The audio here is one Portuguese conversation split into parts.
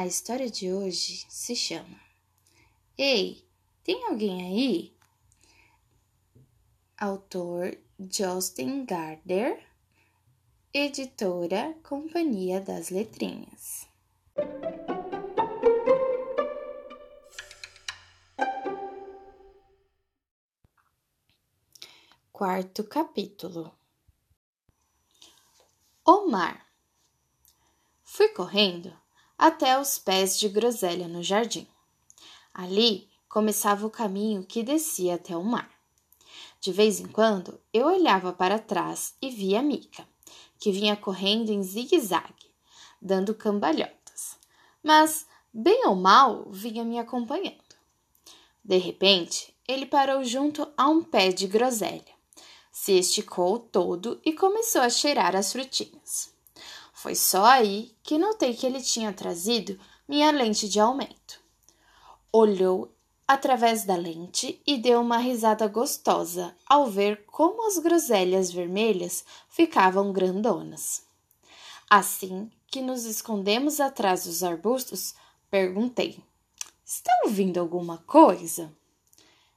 A história de hoje se chama Ei, tem alguém aí? Autor Justin Gardner, editora Companhia das Letrinhas. Quarto capítulo O mar. Fui correndo até os pés de groselha no jardim. Ali começava o caminho que descia até o mar. De vez em quando eu olhava para trás e via Mica, que vinha correndo em zigue-zague, dando cambalhotas, mas, bem ou mal, vinha me acompanhando. De repente, ele parou junto a um pé de groselha, se esticou todo e começou a cheirar as frutinhas. Foi só aí que notei que ele tinha trazido minha lente de aumento. Olhou através da lente e deu uma risada gostosa ao ver como as groselhas vermelhas ficavam grandonas. Assim que nos escondemos atrás dos arbustos, perguntei: Está ouvindo alguma coisa?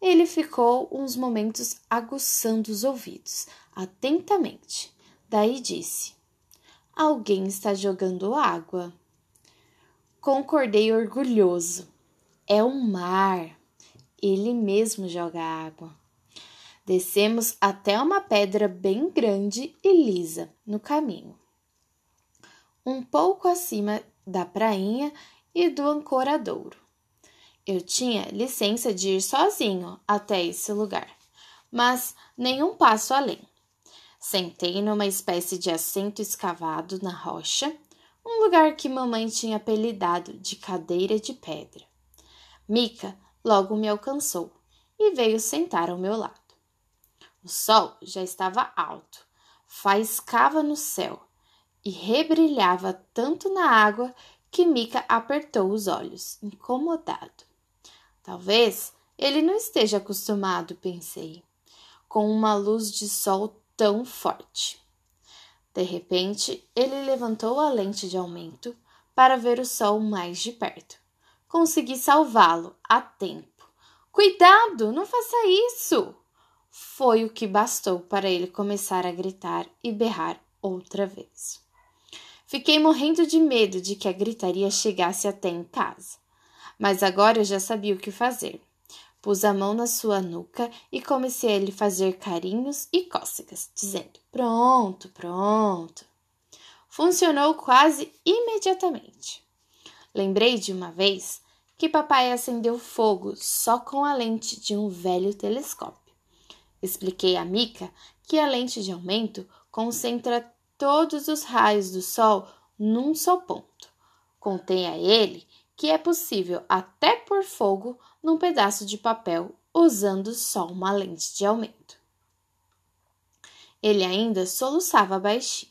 Ele ficou uns momentos aguçando os ouvidos, atentamente. Daí disse: Alguém está jogando água. Concordei orgulhoso. É o mar. Ele mesmo joga água. Descemos até uma pedra bem grande e lisa no caminho. Um pouco acima da prainha e do ancoradouro. Eu tinha licença de ir sozinho até esse lugar, mas nenhum passo além. Sentei numa espécie de assento escavado na rocha, um lugar que mamãe tinha apelidado de cadeira de pedra. Mica logo me alcançou e veio sentar ao meu lado. O sol já estava alto, faiscava no céu e rebrilhava tanto na água que Mica apertou os olhos, incomodado. Talvez ele não esteja acostumado, pensei, com uma luz de sol tão forte. De repente, ele levantou a lente de aumento para ver o sol mais de perto. Consegui salvá-lo a tempo. Cuidado, não faça isso! Foi o que bastou para ele começar a gritar e berrar outra vez. Fiquei morrendo de medo de que a gritaria chegasse até em casa, mas agora eu já sabia o que fazer. Pus a mão na sua nuca e comecei a lhe fazer carinhos e cócegas, dizendo: Pronto, pronto. Funcionou quase imediatamente. Lembrei de uma vez que papai acendeu fogo só com a lente de um velho telescópio. Expliquei a Mica que a lente de aumento concentra todos os raios do sol num só ponto. Contei a ele que é possível até pôr fogo num pedaço de papel usando só uma lente de aumento. Ele ainda soluçava baixinho,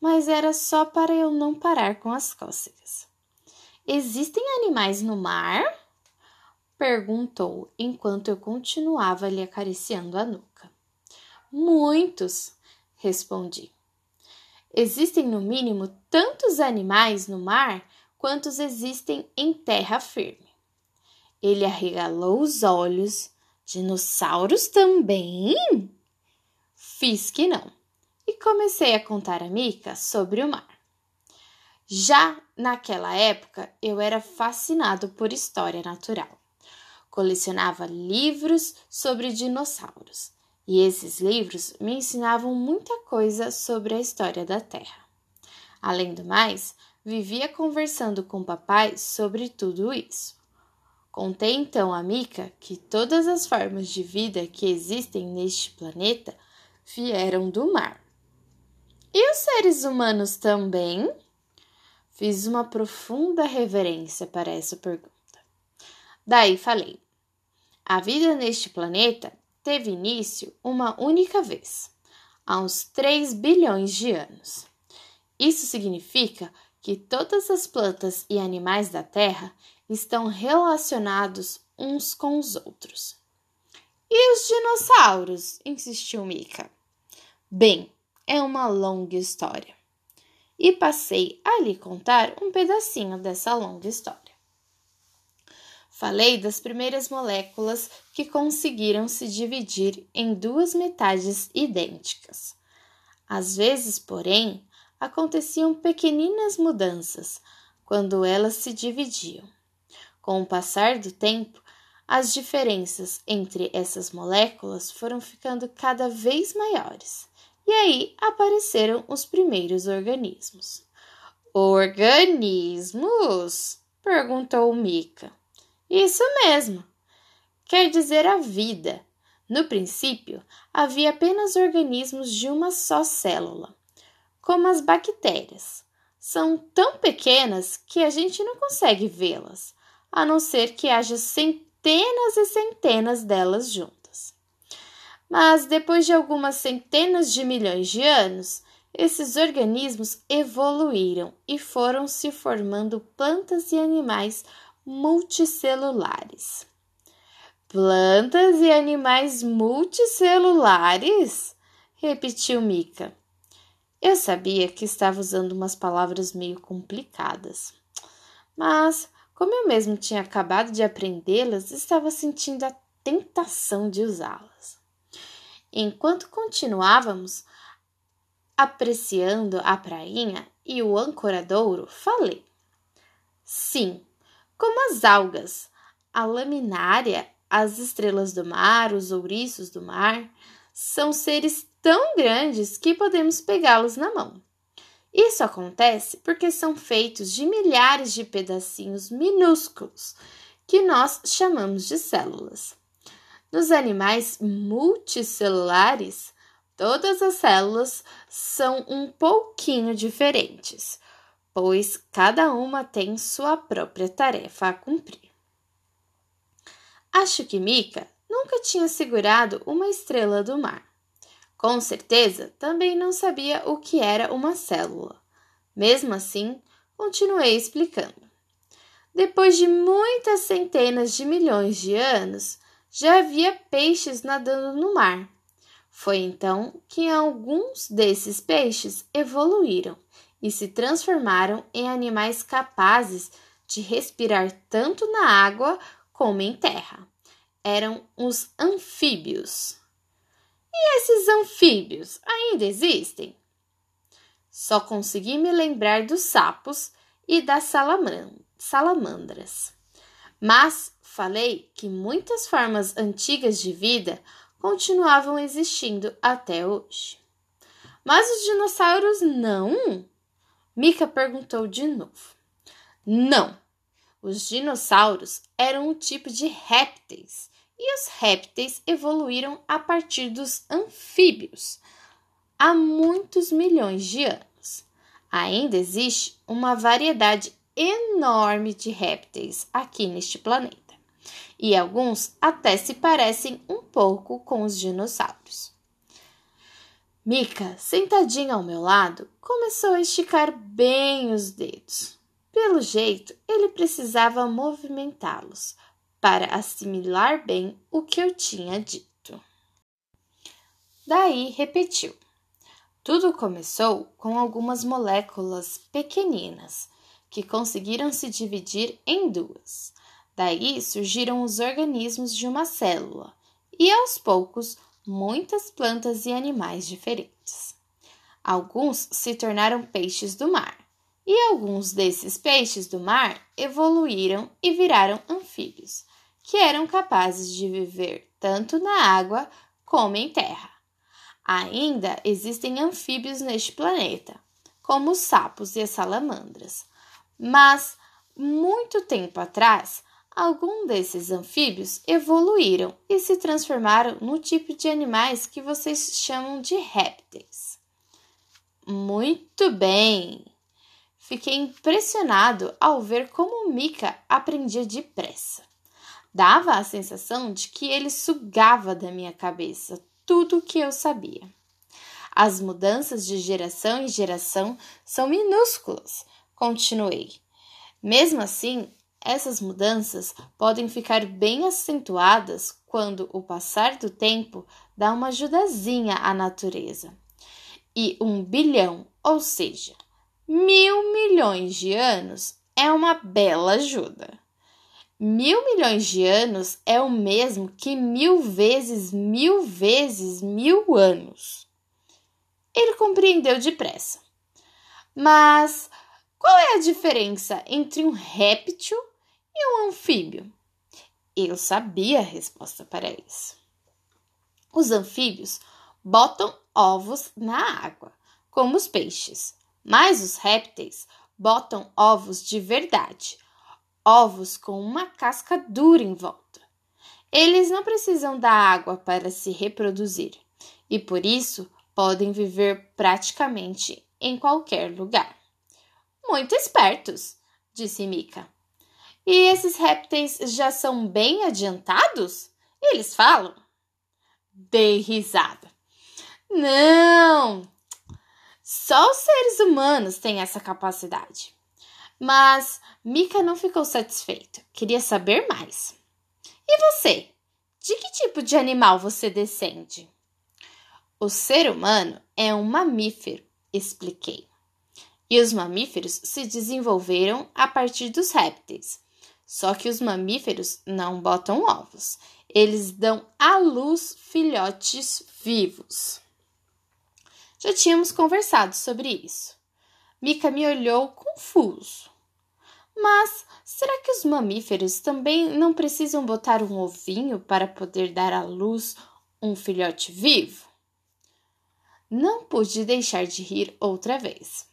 mas era só para eu não parar com as cócegas. Existem animais no mar? perguntou enquanto eu continuava lhe acariciando a nuca. Muitos, respondi. Existem no mínimo tantos animais no mar quantos existem em terra firme. Ele arregalou os olhos. Dinossauros também? Fiz que não. E comecei a contar a Mica sobre o mar. Já naquela época, eu era fascinado por história natural. Colecionava livros sobre dinossauros, e esses livros me ensinavam muita coisa sobre a história da Terra. Além do mais, vivia conversando com papai sobre tudo isso. Contei então a Mika que todas as formas de vida que existem neste planeta vieram do mar. E os seres humanos também? Fiz uma profunda reverência para essa pergunta. Daí falei: a vida neste planeta teve início uma única vez, há uns 3 bilhões de anos. Isso significa que todas as plantas e animais da Terra estão relacionados uns com os outros. E os dinossauros? insistiu Mika. Bem, é uma longa história. e passei a lhe contar um pedacinho dessa longa história. Falei das primeiras moléculas que conseguiram se dividir em duas metades idênticas. Às vezes, porém, aconteciam pequeninas mudanças quando elas se dividiam. Com o passar do tempo, as diferenças entre essas moléculas foram ficando cada vez maiores. E aí apareceram os primeiros organismos. Organismos? perguntou Mika. Isso mesmo. Quer dizer a vida. No princípio, havia apenas organismos de uma só célula, como as bactérias. São tão pequenas que a gente não consegue vê-las, a não ser que haja centenas e centenas delas juntas. Mas depois de algumas centenas de milhões de anos, esses organismos evoluíram e foram se formando plantas e animais multicelulares. Plantas e animais multicelulares? repetiu Mica. Eu sabia que estava usando umas palavras meio complicadas, mas, como eu mesmo tinha acabado de aprendê-las, estava sentindo a tentação de usá-las. Enquanto continuávamos apreciando a prainha e o ancoradouro, falei: Sim, como as algas, a laminária, as estrelas do mar, os ouriços do mar, são seres tão grandes que podemos pegá-los na mão. Isso acontece porque são feitos de milhares de pedacinhos minúsculos que nós chamamos de células. Nos animais multicelulares, todas as células são um pouquinho diferentes, pois cada uma tem sua própria tarefa a cumprir. Acho que Mika nunca tinha segurado uma estrela do mar. Com certeza, também não sabia o que era uma célula. Mesmo assim, continuei explicando. Depois de muitas centenas de milhões de anos, já havia peixes nadando no mar. Foi então que alguns desses peixes evoluíram e se transformaram em animais capazes de respirar tanto na água como em terra. Eram os anfíbios. E esses anfíbios ainda existem? Só consegui me lembrar dos sapos e das salamandras. Mas falei que muitas formas antigas de vida continuavam existindo até hoje. Mas os dinossauros não? Mika perguntou de novo. Não! Os dinossauros eram um tipo de répteis e os répteis evoluíram a partir dos anfíbios há muitos milhões de anos. Ainda existe uma variedade enorme de répteis aqui neste planeta, e alguns até se parecem um pouco com os dinossauros. Mika, sentadinha ao meu lado, começou a esticar bem os dedos. Pelo jeito, ele precisava movimentá-los para assimilar bem o que eu tinha dito. Daí repetiu. Tudo começou com algumas moléculas pequeninas que conseguiram se dividir em duas. Daí surgiram os organismos de uma célula e, aos poucos, muitas plantas e animais diferentes. Alguns se tornaram peixes do mar, e alguns desses peixes do mar evoluíram e viraram anfíbios, que eram capazes de viver tanto na água como em terra. Ainda existem anfíbios neste planeta, como os sapos e as salamandras, mas muito tempo atrás Alguns desses anfíbios evoluíram e se transformaram no tipo de animais que vocês chamam de répteis. Muito bem! Fiquei impressionado ao ver como Mika aprendia depressa. Dava a sensação de que ele sugava da minha cabeça tudo o que eu sabia. As mudanças de geração em geração são minúsculas, continuei. Mesmo assim, essas mudanças podem ficar bem acentuadas quando o passar do tempo dá uma ajudazinha à natureza. E um bilhão, ou seja, Mil milhões de anos é uma bela ajuda. Mil milhões de anos é o mesmo que mil vezes mil vezes mil anos. Ele compreendeu depressa. Mas qual é a diferença entre um réptil e um anfíbio? Eu sabia a resposta para isso. Os anfíbios botam ovos na água, como os peixes, mas os répteis botam ovos de verdade, ovos com uma casca dura em volta. Eles não precisam da água para se reproduzir e por isso podem viver praticamente em qualquer lugar. Muito espertos, disse Mica. E esses répteis já são bem adiantados? Eles falam? Dei risada. Não! Só os seres humanos têm essa capacidade. Mas Mika não ficou satisfeita. Queria saber mais. E você? De que tipo de animal você descende? O ser humano é um mamífero, expliquei. E os mamíferos se desenvolveram a partir dos répteis. Só que os mamíferos não botam ovos, eles dão à luz filhotes vivos. Já tínhamos conversado sobre isso. Mika me olhou confuso. Mas será que os mamíferos também não precisam botar um ovinho para poder dar à luz um filhote vivo? Não pude deixar de rir outra vez,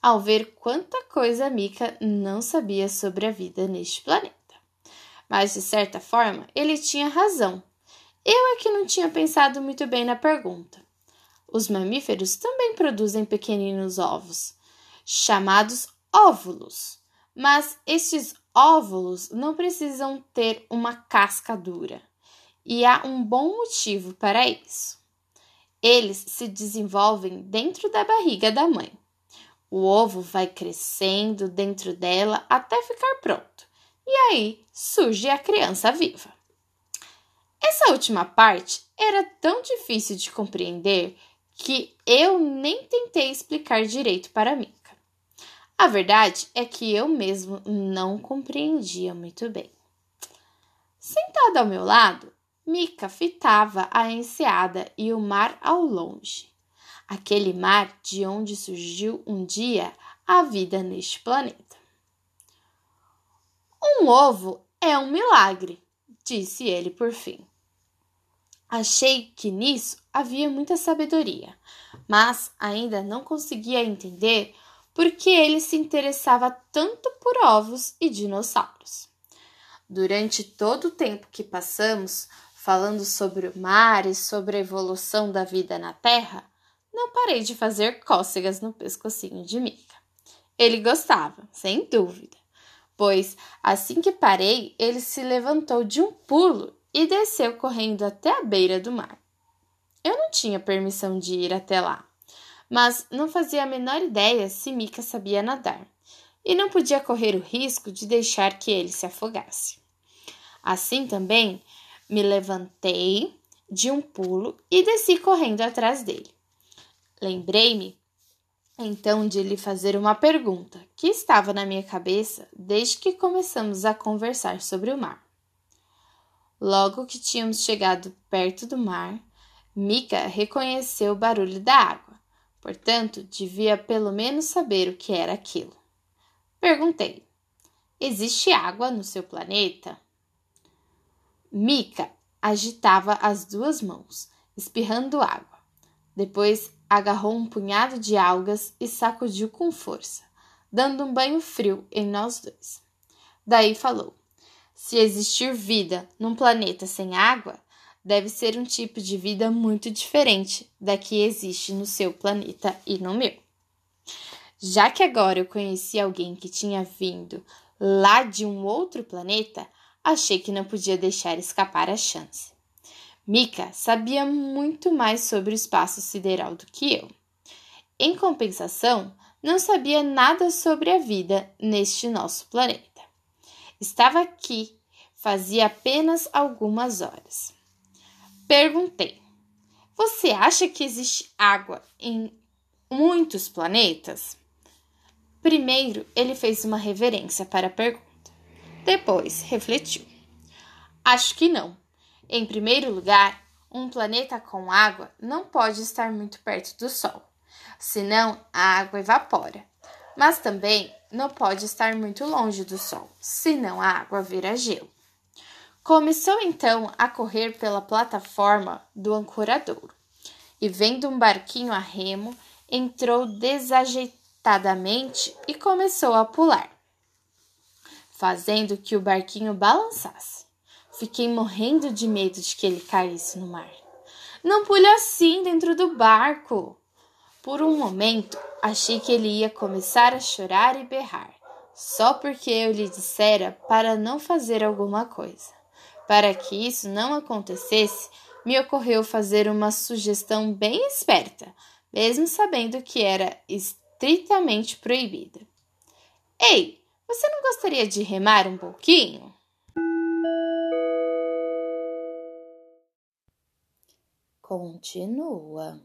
ao ver quanta coisa Mika não sabia sobre a vida neste planeta. Mas de certa forma, ele tinha razão. Eu é que não tinha pensado muito bem na pergunta. Os mamíferos também produzem pequeninos ovos, chamados óvulos, mas estes óvulos não precisam ter uma casca dura, e há um bom motivo para isso. Eles se desenvolvem dentro da barriga da mãe. O ovo vai crescendo dentro dela até ficar pronto, e aí surge a criança viva. Essa última parte era tão difícil de compreender que eu nem tentei explicar direito para Mika. A verdade é que eu mesmo não compreendia muito bem. Sentada ao meu lado, Mica fitava a enseada e o mar ao longe. Aquele mar de onde surgiu um dia a vida neste planeta. Um ovo é um milagre, disse ele por fim. Achei que nisso havia muita sabedoria, mas ainda não conseguia entender por que ele se interessava tanto por ovos e dinossauros. Durante todo o tempo que passamos, falando sobre o mar e sobre a evolução da vida na Terra, não parei de fazer cócegas no pescocinho de Mika. Ele gostava, sem dúvida, pois assim que parei, ele se levantou de um pulo e desceu correndo até a beira do mar. Eu não tinha permissão de ir até lá, mas não fazia a menor ideia se Mika sabia nadar e não podia correr o risco de deixar que ele se afogasse. Assim também, me levantei de um pulo e desci correndo atrás dele. Lembrei-me então de lhe fazer uma pergunta que estava na minha cabeça desde que começamos a conversar sobre o mar. Logo que tínhamos chegado perto do mar, Mika reconheceu o barulho da água, portanto, devia pelo menos saber o que era aquilo. Perguntei: Existe água no seu planeta? Mica agitava as duas mãos, espirrando água. Depois agarrou um punhado de algas e sacudiu com força, dando um banho frio em nós dois. Daí falou: Se existir vida num planeta sem água, deve ser um tipo de vida muito diferente da que existe no seu planeta e no meu. Já que agora eu conheci alguém que tinha vindo lá de um outro planeta, achei que não podia deixar escapar a chance. Mika sabia muito mais sobre o espaço sideral do que eu. Em compensação, não sabia nada sobre a vida neste nosso planeta. Estava aqui fazia apenas algumas horas. Perguntei: Você acha que existe água em muitos planetas? Primeiro, ele fez uma reverência para a pergunta. Depois, refletiu. Acho que não. Em primeiro lugar, um planeta com água não pode estar muito perto do Sol, senão a água evapora. Mas também não pode estar muito longe do Sol, senão a água vira gelo. Começou então a correr pela plataforma do ancoradouro e, vendo um barquinho a remo, entrou desajeitadamente e começou a pular, fazendo que o barquinho balançasse. Fiquei morrendo de medo de que ele caísse no mar. Não pule assim dentro do barco! Por um momento, achei que ele ia começar a chorar e berrar, só porque eu lhe dissera para não fazer alguma coisa. Para que isso não acontecesse, me ocorreu fazer uma sugestão bem esperta, mesmo sabendo que era estritamente proibida. Ei, você não gostaria de remar um pouquinho? Continua.